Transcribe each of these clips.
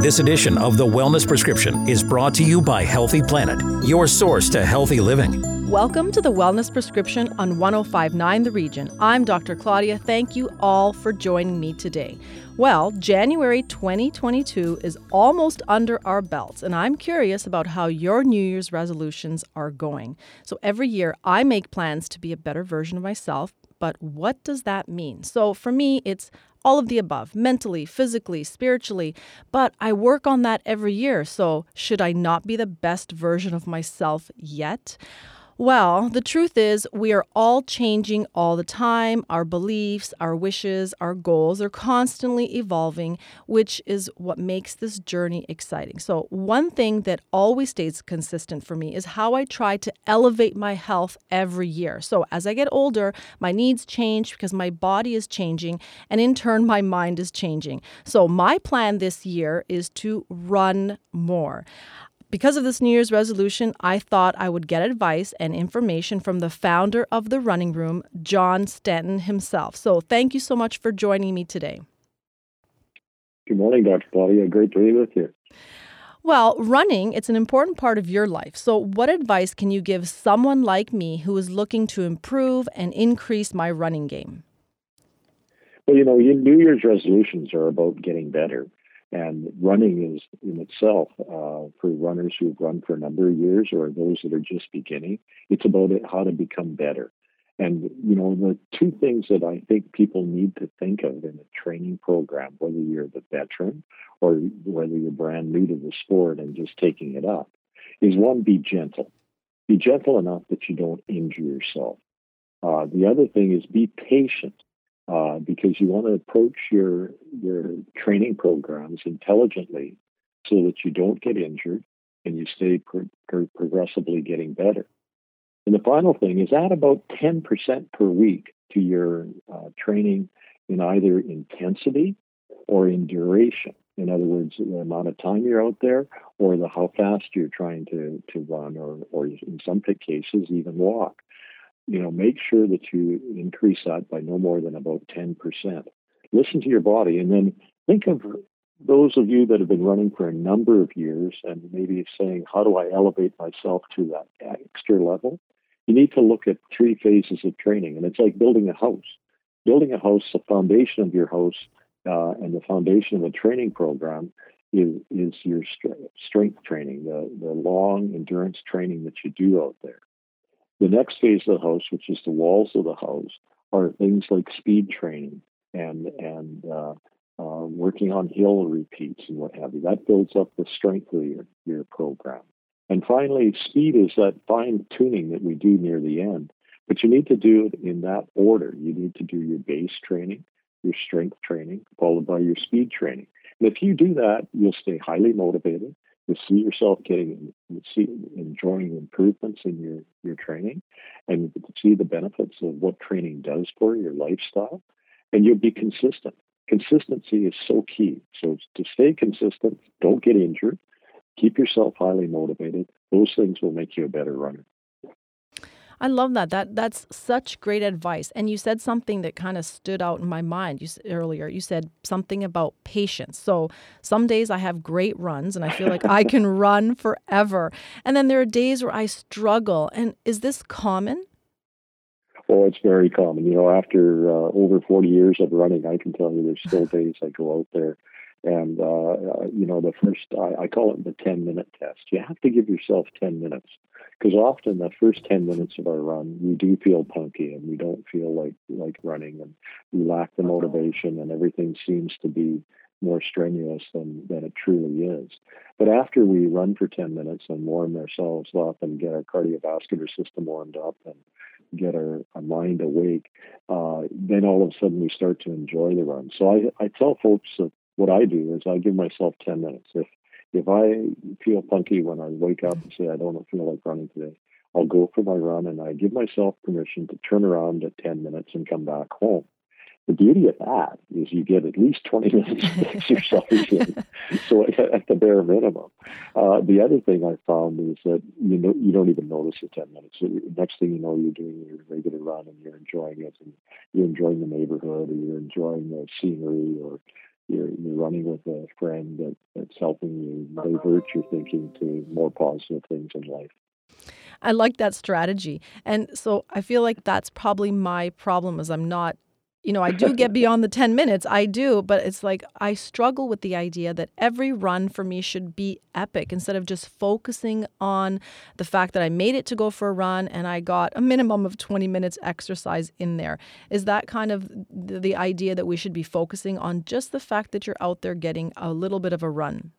This edition of The Wellness Prescription is brought to you by Healthy Planet, your source to healthy living. Welcome to The Wellness Prescription on 1059 The Region. I'm Dr. Claudia. Thank you all for joining me today. Well, January 2022 is almost under our belts, and I'm curious about how your New Year's resolutions are going. So every year, I make plans to be a better version of myself, but what does that mean? So for me, it's all of the above mentally, physically, spiritually. But I work on that every year. So should I not be the best version of myself yet? Well, the truth is, we are all changing all the time. Our beliefs, our wishes, our goals are constantly evolving, which is what makes this journey exciting. So, one thing that always stays consistent for me is how I try to elevate my health every year. So, as I get older, my needs change because my body is changing, and in turn, my mind is changing. So, my plan this year is to run more. Because of this New Year's resolution, I thought I would get advice and information from the founder of the running room, John Stanton himself. So thank you so much for joining me today. Good morning, Dr. Claudia. Great to be with you. Well, running, it's an important part of your life. So, what advice can you give someone like me who is looking to improve and increase my running game? Well, you know, New Year's resolutions are about getting better. And running is in itself, uh, for runners who've run for a number of years or those that are just beginning, it's about it, how to become better. And, you know, the two things that I think people need to think of in a training program, whether you're the veteran or whether you're brand new to the sport and just taking it up, is one, be gentle. Be gentle enough that you don't injure yourself. Uh, the other thing is be patient uh, because you want to approach your your training programs intelligently so that you don't get injured and you stay pro- pro- progressively getting better. And the final thing is add about 10% per week to your uh, training in either intensity or in duration. In other words, the amount of time you're out there or the how fast you're trying to, to run or, or in some cases even walk you know, make sure that you increase that by no more than about 10%. Listen to your body and then think of those of you that have been running for a number of years and maybe saying, how do I elevate myself to that extra level? You need to look at three phases of training. And it's like building a house. Building a house, the foundation of your house uh, and the foundation of a training program is, is your strength training, the, the long endurance training that you do out there. The next phase of the house, which is the walls of the house, are things like speed training and and uh, uh, working on hill repeats and what have you. That builds up the strength of your, your program. And finally, speed is that fine tuning that we do near the end. But you need to do it in that order. You need to do your base training, your strength training, followed by your speed training. And if you do that, you'll stay highly motivated to see yourself getting see enjoying improvements in your your training and see the benefits of what training does for your lifestyle and you'll be consistent. Consistency is so key. So to stay consistent don't get injured. Keep yourself highly motivated. Those things will make you a better runner I love that. That that's such great advice. And you said something that kind of stood out in my mind. You earlier you said something about patience. So some days I have great runs and I feel like I can run forever, and then there are days where I struggle. And is this common? Oh, it's very common. You know, after uh, over 40 years of running, I can tell you there's still days I go out there and, uh, you know, the first, I, I call it the 10 minute test. You have to give yourself 10 minutes because often the first 10 minutes of our run, we do feel punky and we don't feel like, like running and we lack the motivation and everything seems to be more strenuous than, than it truly is. But after we run for 10 minutes and warm ourselves up and get our cardiovascular system warmed up and get our, our mind awake, uh, then all of a sudden we start to enjoy the run. So I, I tell folks that what I do is I give myself 10 minutes. If if I feel funky when I wake up and say I don't feel like running today, I'll go for my run and I give myself permission to turn around at 10 minutes and come back home. The beauty of that is you get at least 20 minutes of exercise in, so at the bare minimum. Uh, the other thing I found is that you know you don't even notice the 10 minutes. So next thing you know, you're doing your regular run and you're enjoying it, and you're enjoying the neighborhood, or you're enjoying the scenery, or you're, you're running with a friend that, that it's helping you divert your thinking to more positive things in life. I like that strategy. And so I feel like that's probably my problem is I'm not you know, I do get beyond the 10 minutes. I do, but it's like I struggle with the idea that every run for me should be epic instead of just focusing on the fact that I made it to go for a run and I got a minimum of 20 minutes exercise in there. Is that kind of the idea that we should be focusing on just the fact that you're out there getting a little bit of a run?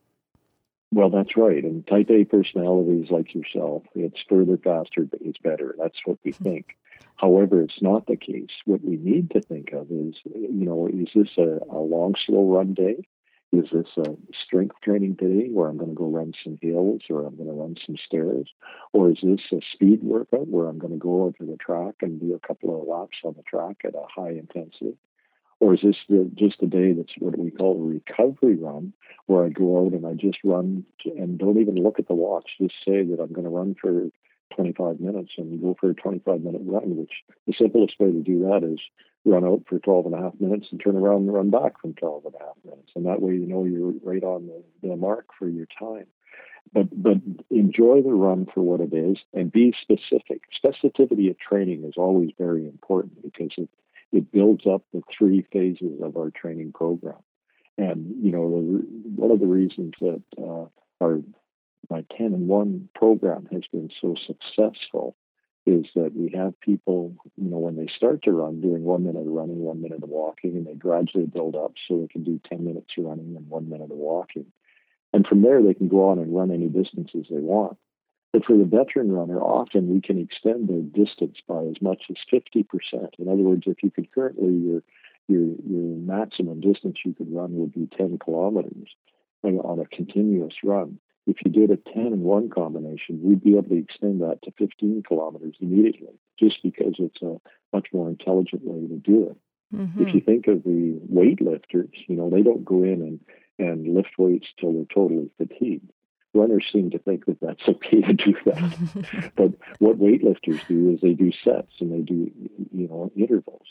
Well, that's right. And type A personalities like yourself, it's further, faster, but it's better. That's what we think. However, it's not the case. What we need to think of is, you know, is this a, a long, slow run day? Is this a strength training day where I'm going to go run some hills or I'm going to run some stairs? Or is this a speed workout where I'm going to go over the track and do a couple of laps on the track at a high intensity? Or is this the, just a day that's what we call a recovery run, where I go out and I just run and don't even look at the watch, just say that I'm going to run for 25 minutes and go for a 25 minute run, which the simplest way to do that is run out for 12 and a half minutes and turn around and run back from 12 and a half minutes. And that way you know you're right on the, the mark for your time. But but enjoy the run for what it is and be specific. Specificity of training is always very important because it, it builds up the three phases of our training program. And you know, one of the reasons that uh, our my 10 and 1 program has been so successful is that we have people, you know, when they start to run, doing one minute of running, one minute of walking, and they gradually build up so they can do 10 minutes of running and one minute of walking. And from there, they can go on and run any distances they want. But for the veteran runner, often we can extend their distance by as much as 50%. In other words, if you could currently, your, your, your maximum distance you could run would be 10 kilometers on a continuous run. If you did a 10 and 1 combination, we'd be able to extend that to 15 kilometers immediately, just because it's a much more intelligent way to do it. Mm-hmm. If you think of the weightlifters, you know, they don't go in and, and lift weights till they're totally fatigued. Runners seem to think that that's okay to do that. but what weightlifters do is they do sets and they do, you know, intervals.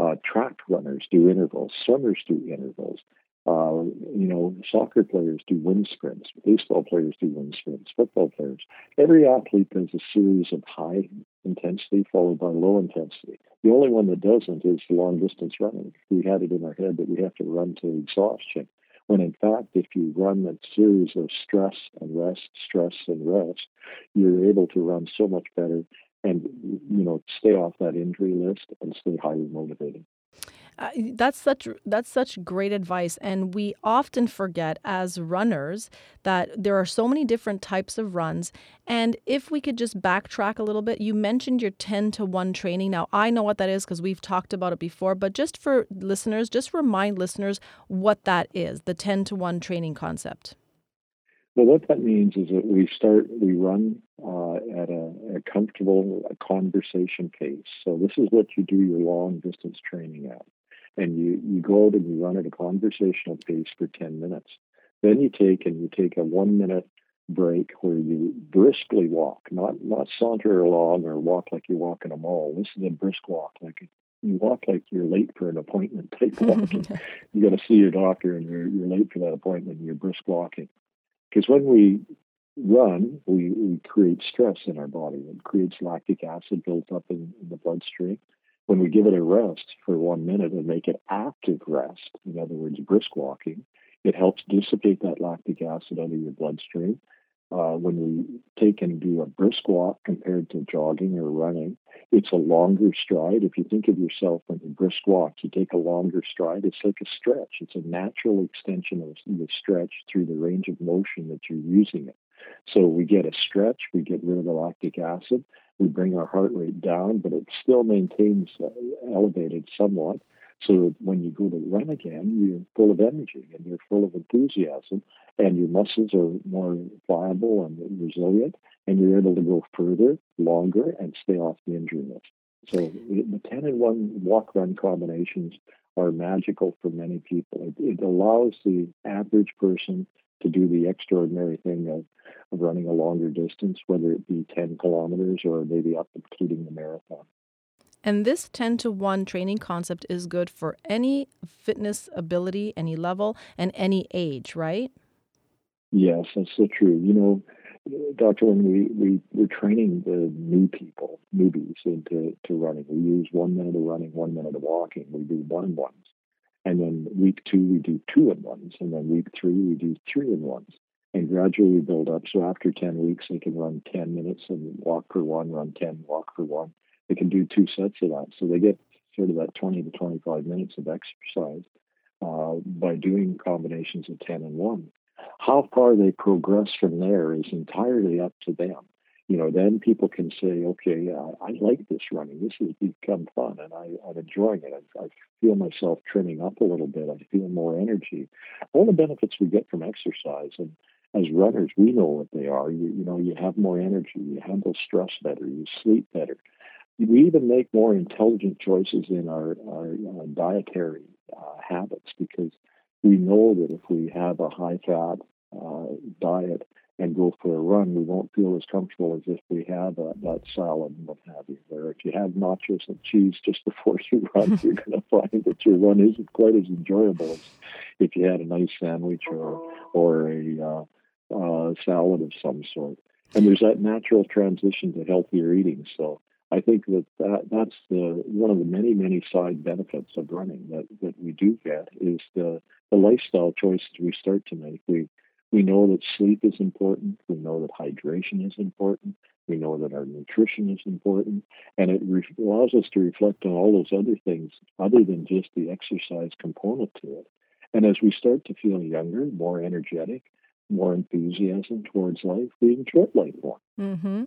Uh, track runners do intervals, swimmers do intervals. Uh, you know, soccer players do wind sprints, baseball players do wind sprints, football players. Every athlete does a series of high intensity followed by low intensity. The only one that doesn't is long distance running. We had it in our head that we have to run to exhaustion. When in fact, if you run a series of stress and rest, stress and rest, you're able to run so much better and you know stay off that injury list and stay highly motivated. That's such that's such great advice. And we often forget as runners that there are so many different types of runs. And if we could just backtrack a little bit you mentioned your 10 to 1 training. Now I know what that is because we've talked about it before but just for listeners just remind listeners what that is the 10 to 1 training concept. Well, what that means is that we start, we run uh, at a, a comfortable a conversation pace. So this is what you do your long distance training at and you, you go out and you run at a conversational pace for 10 minutes. Then you take and you take a one minute break where you briskly walk, not not saunter along or walk like you walk in a mall. This is a brisk walk, like you walk like you're late for an appointment type walking. you got to see your doctor and you're you're late for that appointment. and You're brisk walking because when we run, we, we create stress in our body. It creates lactic acid built up in, in the bloodstream when we give it a rest for one minute and make it active rest, in other words, brisk walking, it helps dissipate that lactic acid out of your bloodstream. Uh, when we take and do a brisk walk compared to jogging or running, it's a longer stride. If you think of yourself when you brisk walk, you take a longer stride. It's like a stretch. It's a natural extension of the stretch through the range of motion that you're using it. So we get a stretch, we get rid of the lactic acid, we bring our heart rate down, but it still maintains uh, elevated somewhat. So that when you go to run again, you're full of energy and you're full of enthusiasm, and your muscles are more pliable and resilient, and you're able to go further, longer, and stay off the injury list. So the 10 and 1 walk run combinations are magical for many people. It, it allows the average person to do the extraordinary thing of, of running a longer distance, whether it be 10 kilometers or maybe up including the marathon. And this 10 to 1 training concept is good for any fitness ability, any level, and any age, right? Yes, that's so true. You know, Doctor, when we, we, we're training the new people, newbies, into to running, we use one minute of running, one minute of walking. We do one ones. And then week two, we do two and ones. And then week three, we do three and ones. And gradually build up. So after 10 weeks, they can run 10 minutes and walk for one, run 10, walk for one. They can do two sets of that. So they get sort of that 20 to 25 minutes of exercise uh, by doing combinations of 10 and 1. How far they progress from there is entirely up to them. You know, then people can say, okay, uh, I like this running. This has become fun and I, am enjoying it. I, I, feel myself trimming up a little bit. I feel more energy. All the benefits we get from exercise. And as runners, we know what they are. You, you know, you have more energy, you handle stress better, you sleep better. We even make more intelligent choices in our, our uh, dietary uh, habits because we know that if we have a high fat uh, diet and go for a run, we won't feel as comfortable as if we have a, that salad and what have you. Where if you have nachos and cheese just before you run, you're going to find that your run isn't quite as enjoyable as if you had a nice sandwich or or a uh, uh, salad of some sort. And there's that natural transition to healthier eating. So I think that, that that's the one of the many many side benefits of running that, that we do get is the the lifestyle choices we start to make. We we know that sleep is important. We know that hydration is important. We know that our nutrition is important, and it re- allows us to reflect on all those other things other than just the exercise component to it. And as we start to feel younger, more energetic, more enthusiasm towards life, we enjoy life more. Mm-hmm.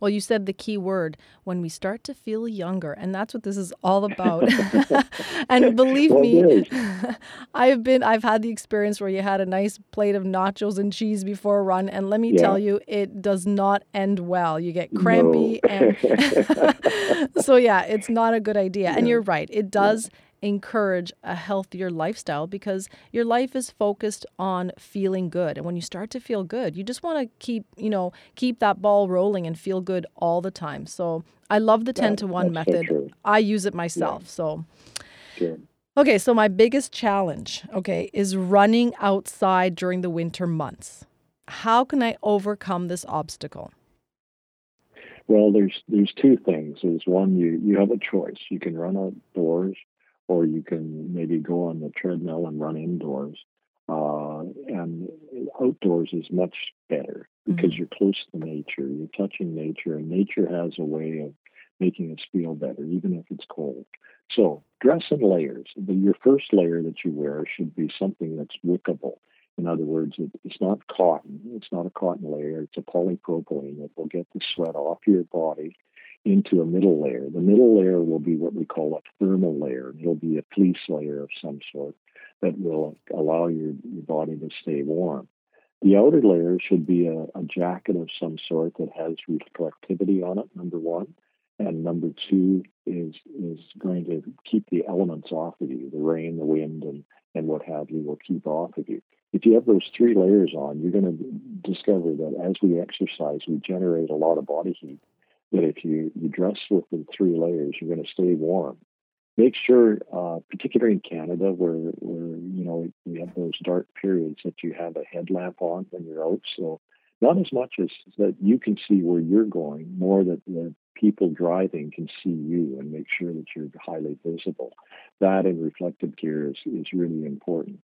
Well, you said the key word when we start to feel younger, and that's what this is all about. and believe well, me, I've been I've had the experience where you had a nice plate of nachos and cheese before a run, and let me yeah. tell you, it does not end well. You get crampy, no. and so yeah, it's not a good idea. Yeah. And you're right, it does. Yeah encourage a healthier lifestyle because your life is focused on feeling good. And when you start to feel good you just want to keep you know keep that ball rolling and feel good all the time. So i love the 10 to 1 method. So i use it myself yeah. so. Okay so my biggest challenge okay is running outside during the winter months. How can i overcome this obstacle? Well, there's there's two things. There's one you you have a choice. You can run outdoors or you can maybe go on the treadmill and run indoors. Uh, and outdoors is much better because mm-hmm. you're close to nature, you're touching nature, and nature has a way of making us feel better, even if it's cold. So, dress in layers. The, your first layer that you wear should be something that's wickable. In other words, it, it's not cotton. It's not a cotton layer. It's a polypropylene that will get the sweat off your body into a middle layer. The middle layer will be what we call a thermal layer. A fleece layer of some sort that will allow your, your body to stay warm. The outer layer should be a, a jacket of some sort that has reflectivity on it, number one. And number two is is going to keep the elements off of you. The rain, the wind, and, and what have you will keep off of you. If you have those three layers on, you're going to discover that as we exercise, we generate a lot of body heat that if you, you dress with the three layers, you're going to stay warm. Make sure, uh, particularly in Canada, where, where you know we have those dark periods, that you have a headlamp on when you're out. So not as much as that you can see where you're going, more that the people driving can see you and make sure that you're highly visible. That and reflective gear is, is really important.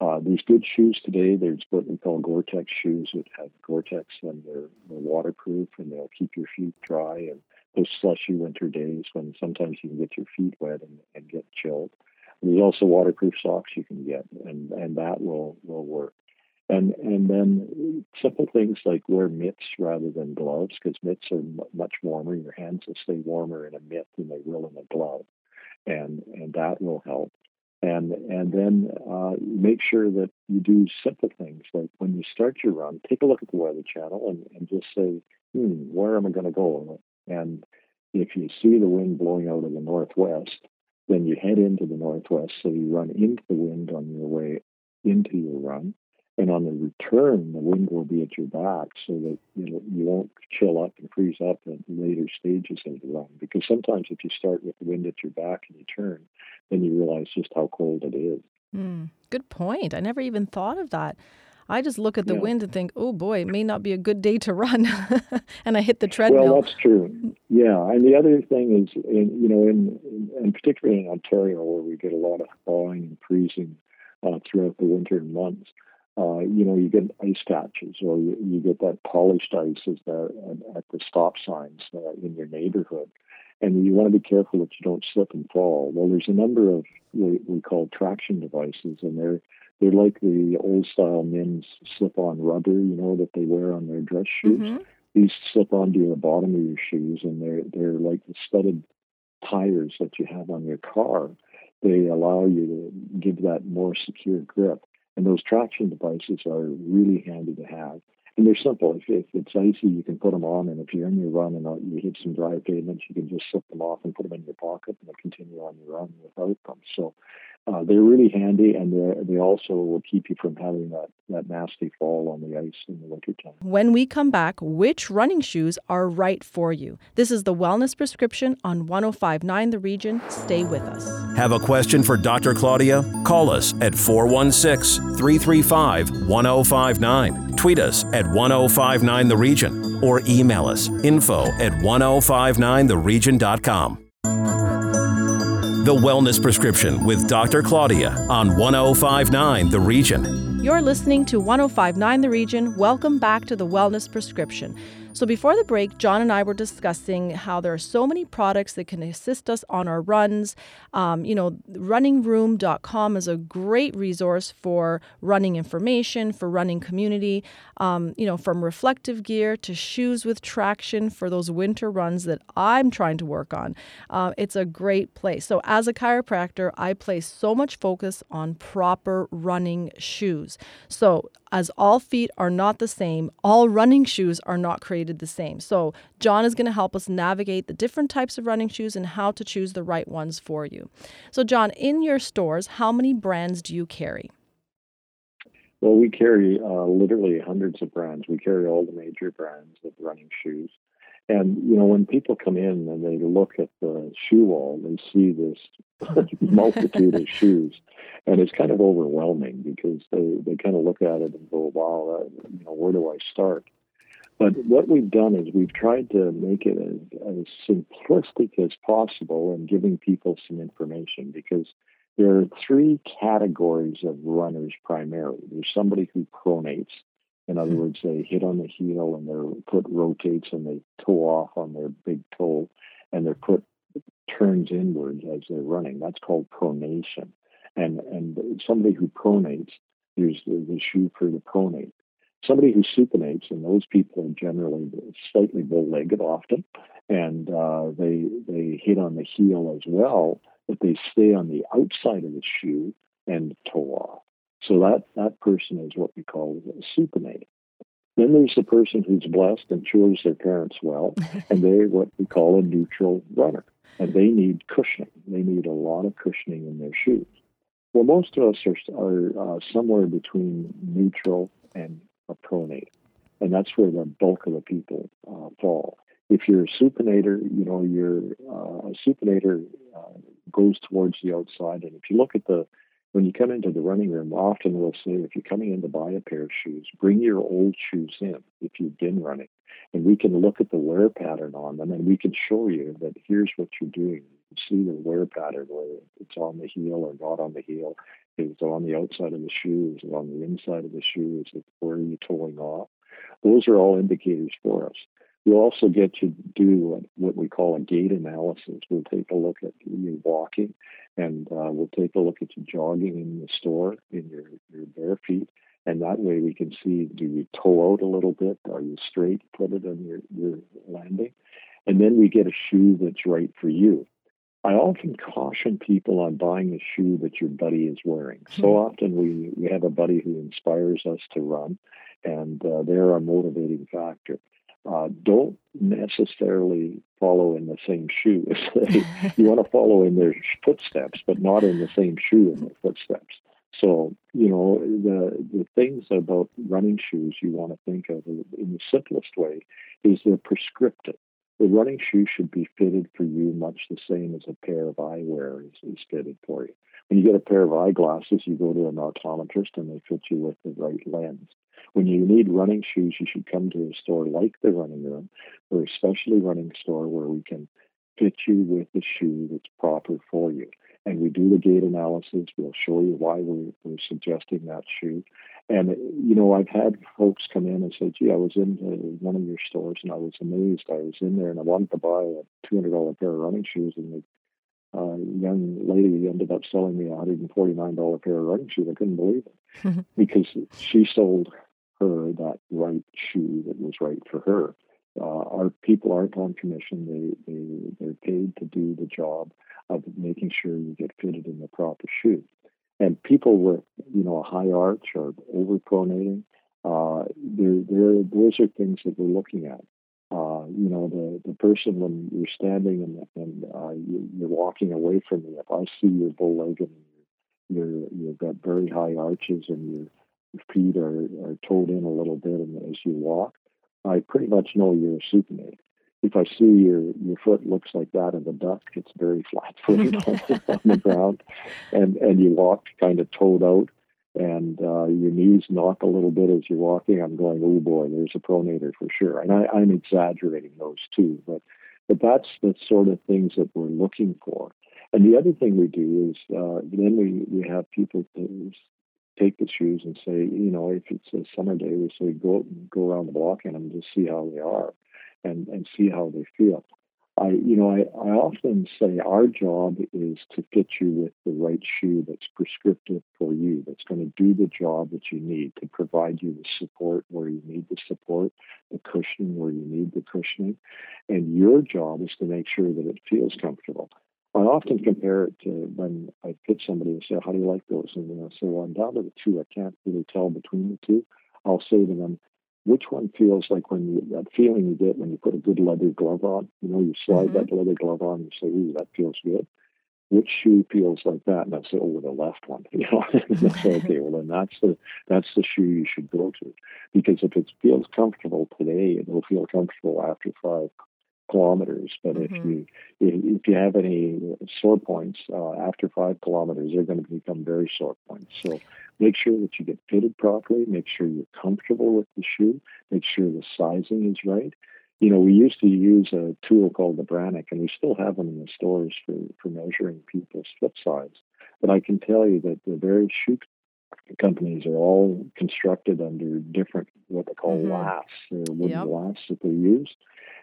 Uh, good shoes today. There's what we call Gore-Tex shoes that have Gore-Tex and they're, they're waterproof and they'll keep your feet dry. And those slushy winter days when sometimes you can get your feet wet and, and get chilled. There's also waterproof socks you can get, and, and that will, will work. And and then simple things like wear mitts rather than gloves because mitts are m- much warmer. Your hands will stay warmer in a mitt than they will in a glove, and and that will help and and then uh, make sure that you do simple things like when you start your run, take a look at the weather channel and, and just say, hmm, where am I going to go? And if you see the wind blowing out of the northwest, then you head into the northwest, so you run into the wind on your way into your run, and on the return, the wind will be at your back so that you know you won't chill up and freeze up at later stages of the run. Because sometimes if you start with the wind at your back and you turn, then you realize just how cold it is. Mm, good point. I never even thought of that. I just look at the yeah. wind and think, oh boy, it may not be a good day to run, and I hit the treadmill. Well, that's true. Yeah, and the other thing is, in, you know, in, in particularly in Ontario, where we get a lot of thawing and freezing uh, throughout the winter months, uh, you know, you get ice patches or you, you get that polished ice as the, at the stop signs uh, in your neighborhood. And you want to be careful that you don't slip and fall. Well, there's a number of what we call traction devices, and they're they're like the old style men's slip on rubber, you know, that they wear on their dress shoes. Mm-hmm. These slip onto the bottom of your shoes, and they're they're like the studded tires that you have on your car. They allow you to give that more secure grip. And those traction devices are really handy to have. And they're simple. If, if it's icy, you can put them on. And if you're in your run and you hit some dry pavements, you can just slip them off and put them in your pocket and continue on your run without them. So uh, they're really handy, and they also will keep you from having that, that nasty fall on the ice in the wintertime. When we come back, which running shoes are right for you? This is the Wellness Prescription on 1059 The Region. Stay with us. Have a question for Dr. Claudia? Call us at 416 335 1059. Tweet us at 1059 The Region or email us info at 1059theregion.com. The Wellness Prescription with Dr. Claudia on 1059 The Region. You're listening to 1059 The Region. Welcome back to The Wellness Prescription. So, before the break, John and I were discussing how there are so many products that can assist us on our runs. Um, you know, runningroom.com is a great resource for running information, for running community, um, you know, from reflective gear to shoes with traction for those winter runs that I'm trying to work on. Uh, it's a great place. So, as a chiropractor, I place so much focus on proper running shoes. So, as all feet are not the same, all running shoes are not created the same. So, John is going to help us navigate the different types of running shoes and how to choose the right ones for you. So, John, in your stores, how many brands do you carry? Well, we carry uh, literally hundreds of brands. We carry all the major brands of running shoes. And you know, when people come in and they look at the shoe wall, they see this multitude of shoes, and it's kind of overwhelming because they, they kind of look at it and go, "Wow, uh, you know, where do I start?" But what we've done is we've tried to make it as, as simplistic as possible and giving people some information because there are three categories of runners primarily. There's somebody who pronates, in other hmm. words, they hit on the heel and their foot rotates and they toe off on their big toe and their foot turns inwards as they're running. That's called pronation. And and somebody who pronates, there's the, the shoe for the pronate. Somebody who supinates, and those people are generally slightly bow-legged often, and uh, they they hit on the heel as well, but they stay on the outside of the shoe and toe off. So that, that person is what we call supinating. Then there's the person who's blessed and chose their parents well, and they're what we call a neutral runner. And they need cushioning. They need a lot of cushioning in their shoes. Well, most of us are, are uh, somewhere between neutral and a pronate. And that's where the bulk of the people uh, fall. If you're a supinator, you know, your uh, supinator uh, goes towards the outside. And if you look at the when you come into the running room, often we'll say if you're coming in to buy a pair of shoes, bring your old shoes in if you've been running. And we can look at the wear pattern on them and we can show you that here's what you're doing. See the wear pattern, whether it's on the heel or not on the heel. Is it on the outside of the shoe? Is it on the inside of the shoe? Is it where are you toeing off? Those are all indicators for us. We'll also get to do what we call a gait analysis. We'll take a look at you walking, and uh, we'll take a look at you jogging in the store in your, your bare feet. And that way we can see do you toe out a little bit? Are you straight Put it on your, your landing? And then we get a shoe that's right for you. I often caution people on buying a shoe that your buddy is wearing. So often we, we have a buddy who inspires us to run, and uh, they're our motivating factor uh, don't necessarily follow in the same shoe you want to follow in their footsteps, but not in the same shoe in their footsteps. So, you know, the the things about running shoes you want to think of in the simplest way is they're prescriptive. The running shoe should be fitted for you much the same as a pair of eyewear is, is fitted for you. When you get a pair of eyeglasses, you go to an optometrist and they fit you with the right lens. When you need running shoes, you should come to a store like the Running Room or a specially running store where we can fit you with the shoe that's proper for you. And we do the gait analysis. We'll show you why we're, we're suggesting that shoe. And, you know, I've had folks come in and say, gee, I was in one of your stores and I was amazed. I was in there and I wanted to buy a $200 pair of running shoes. And the uh, young lady ended up selling me a $149 pair of running shoes. I couldn't believe it because she sold her that right shoe that was right for her. Uh, our people aren't on commission. They, they, they're paid to do the job of making sure you get fitted in the proper shoe. And people with, you know, a high arch or overpronating, uh, they're, they're, those are things that we're looking at. Uh, you know, the, the person when you're standing and, and uh, you, are walking away from me, if I see your bow leg and you're, you've got very high arches and your feet are, are toed in a little bit and as you walk, I pretty much know you're a. If I see your, your foot looks like that of a duck, it's very flat footed on the ground, and, and you walk kind of toed out, and uh, your knees knock a little bit as you're walking, I'm going, oh boy, there's a pronator for sure. And I, I'm exaggerating those too, but but that's the sort of things that we're looking for. And the other thing we do is uh, then we, we have people take the shoes and say, you know, if it's a summer day, we say go go around the block them to see how they are, and and see how they feel. I, you know, I, I often say our job is to fit you with the right shoe that's prescriptive for you, that's going to do the job that you need to provide you the support where you need the support, the cushioning where you need the cushioning. And your job is to make sure that it feels comfortable. I often compare it to when I pitch somebody and say, How do you like those? And I say, Well, I'm down to the two. I can't really tell between the two. I'll say to them, which one feels like when you that feeling you get when you put a good leather glove on? You know, you slide mm-hmm. that leather glove on and you say, Ooh, that feels good. Which shoe feels like that? And I say, Oh, the left one. You know, say, okay, well then that's the that's the shoe you should go to. Because if it feels comfortable today, it will feel comfortable after five kilometers. But mm-hmm. if you if you have any sore points uh, after five kilometers, they're going to become very sore points. So make sure that you get fitted properly. Make sure you're comfortable with the shoe. Make sure the sizing is right. You know, we used to use a tool called the Brannock, and we still have them in the stores for, for measuring people's foot size. But I can tell you that the various shoe companies are all constructed under different what they call mm-hmm. lasts, or wooden yep. lasts that they use.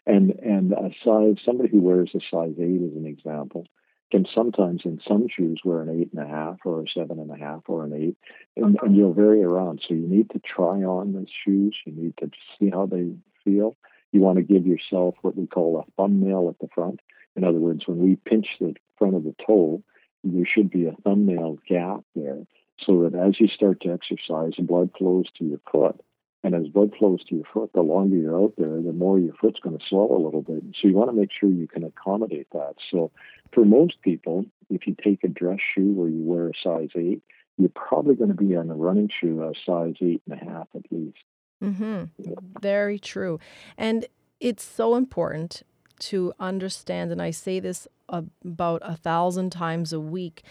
And and a size somebody who wears a size eight as an example can sometimes in some shoes wear an eight and a half or a seven and a half or an eight, and, and mm-hmm. you'll vary around. So you need to try on the shoes. You need to see how they feel. You want to give yourself what we call a thumbnail at the front. In other words, when we pinch the front of the toe, there should be a thumbnail gap there so that as you start to exercise, the blood flows to your foot. And as blood flows to your foot, the longer you're out there, the more your foot's going to swell a little bit. So you want to make sure you can accommodate that. So for most people, if you take a dress shoe where you wear a size eight, you're probably going to be on a running shoe a size eight and a half at least. Mm-hmm. Very true. And it's so important to understand, and I say this about a thousand times a week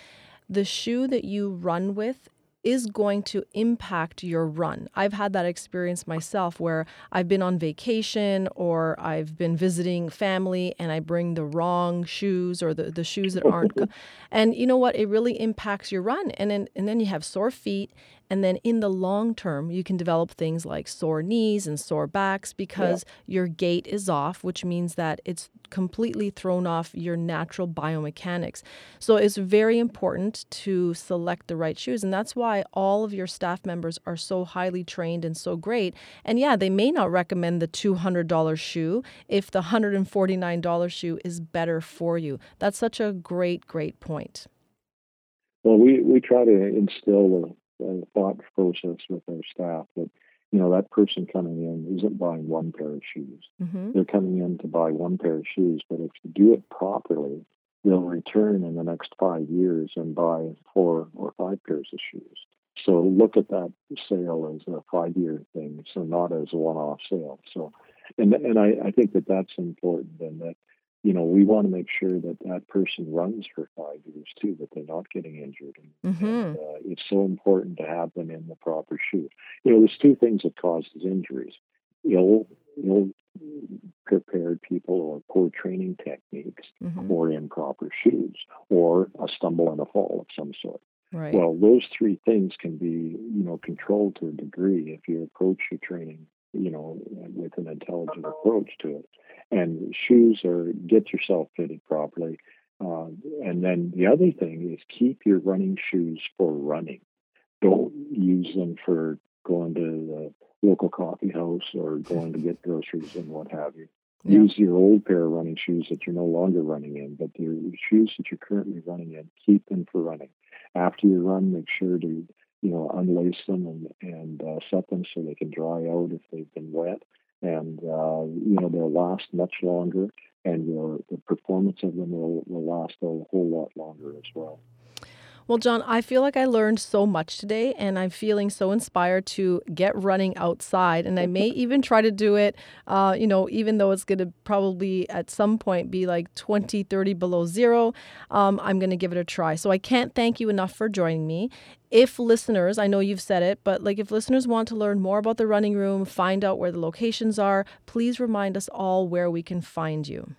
the shoe that you run with is going to impact your run. I've had that experience myself where I've been on vacation or I've been visiting family and I bring the wrong shoes or the, the shoes that aren't. and you know what? It really impacts your run. And then, and then you have sore feet and then in the long term, you can develop things like sore knees and sore backs because yeah. your gait is off, which means that it's completely thrown off your natural biomechanics. So it's very important to select the right shoes. And that's why all of your staff members are so highly trained and so great. And yeah, they may not recommend the $200 shoe if the $149 shoe is better for you. That's such a great, great point. Well, we, we try to instill uh, thought process with our staff that you know that person coming in isn't buying one pair of shoes. Mm-hmm. They're coming in to buy one pair of shoes, but if you do it properly, they'll return in the next five years and buy four or five pairs of shoes. So look at that sale as a five-year thing, so not as a one-off sale. So, and and I, I think that that's important, and that you know, we want to make sure that that person runs for five years too, that they're not getting injured. And, mm-hmm. and uh, it's so important to have them in the proper shoe. You know, there's two things that causes injuries: ill, ill prepared people, or poor training techniques, mm-hmm. or improper shoes, or a stumble and a fall of some sort. Right. Well, those three things can be, you know, controlled to a degree if you approach your training, you know, with an intelligent approach to it. And shoes are get yourself fitted properly. Uh, and then the other thing is keep your running shoes for running. Don't use them for going to the local coffee house or going to get groceries and what have you. Yeah. Use your old pair of running shoes that you're no longer running in, but your shoes that you're currently running in, keep them for running after you run, make sure to you know unlace them and and uh, set them so they can dry out if they've been wet, and uh, you know they'll last much longer, and your the performance of them will, will last a whole lot longer as well. Well, John, I feel like I learned so much today, and I'm feeling so inspired to get running outside. And I may even try to do it, uh, you know, even though it's going to probably at some point be like 20, 30 below zero. Um, I'm going to give it a try. So I can't thank you enough for joining me. If listeners, I know you've said it, but like if listeners want to learn more about the running room, find out where the locations are, please remind us all where we can find you.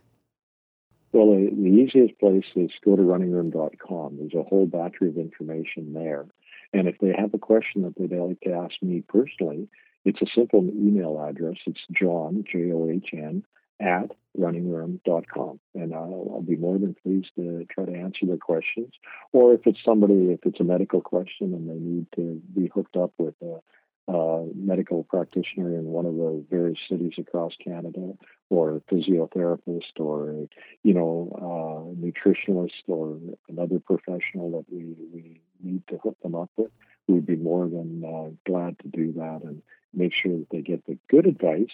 Well, the, the easiest place is go to runningroom.com. There's a whole battery of information there. And if they have a question that they'd like to ask me personally, it's a simple email address. It's John, J O H N, at runningroom.com. And I'll, I'll, be more than pleased to try to answer their questions. Or if it's somebody, if it's a medical question and they need to be hooked up with a uh, medical practitioner in one of the various cities across Canada, or a physiotherapist, or a, you know, uh, nutritionist, or another professional that we, we need to hook them up with, we'd be more than uh, glad to do that and make sure that they get the good advice,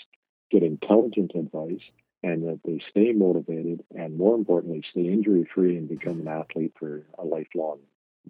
get intelligent advice, and that they stay motivated, and more importantly, stay injury free and become an athlete for a lifelong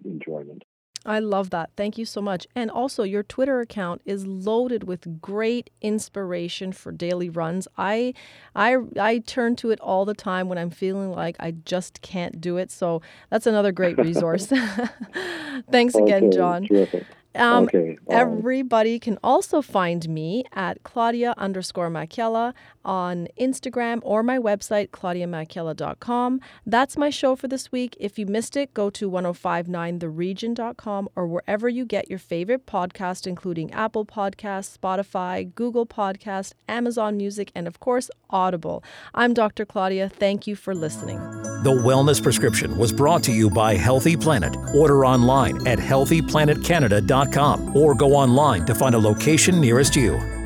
enjoyment. I love that. Thank you so much. And also, your Twitter account is loaded with great inspiration for daily runs. I, I, I turn to it all the time when I'm feeling like I just can't do it. So that's another great resource. Thanks again, okay, John. Terrific. Um, okay. Everybody can also find me at Claudia underscore Macchiella on Instagram or my website, claudiamacchiella.com. That's my show for this week. If you missed it, go to 1059theregion.com or wherever you get your favorite podcast, including Apple Podcasts, Spotify, Google Podcast, Amazon Music, and of course, Audible. I'm Dr. Claudia. Thank you for listening. The Wellness Prescription was brought to you by Healthy Planet. Order online at healthyplanetcanada.com or go online to find a location nearest you.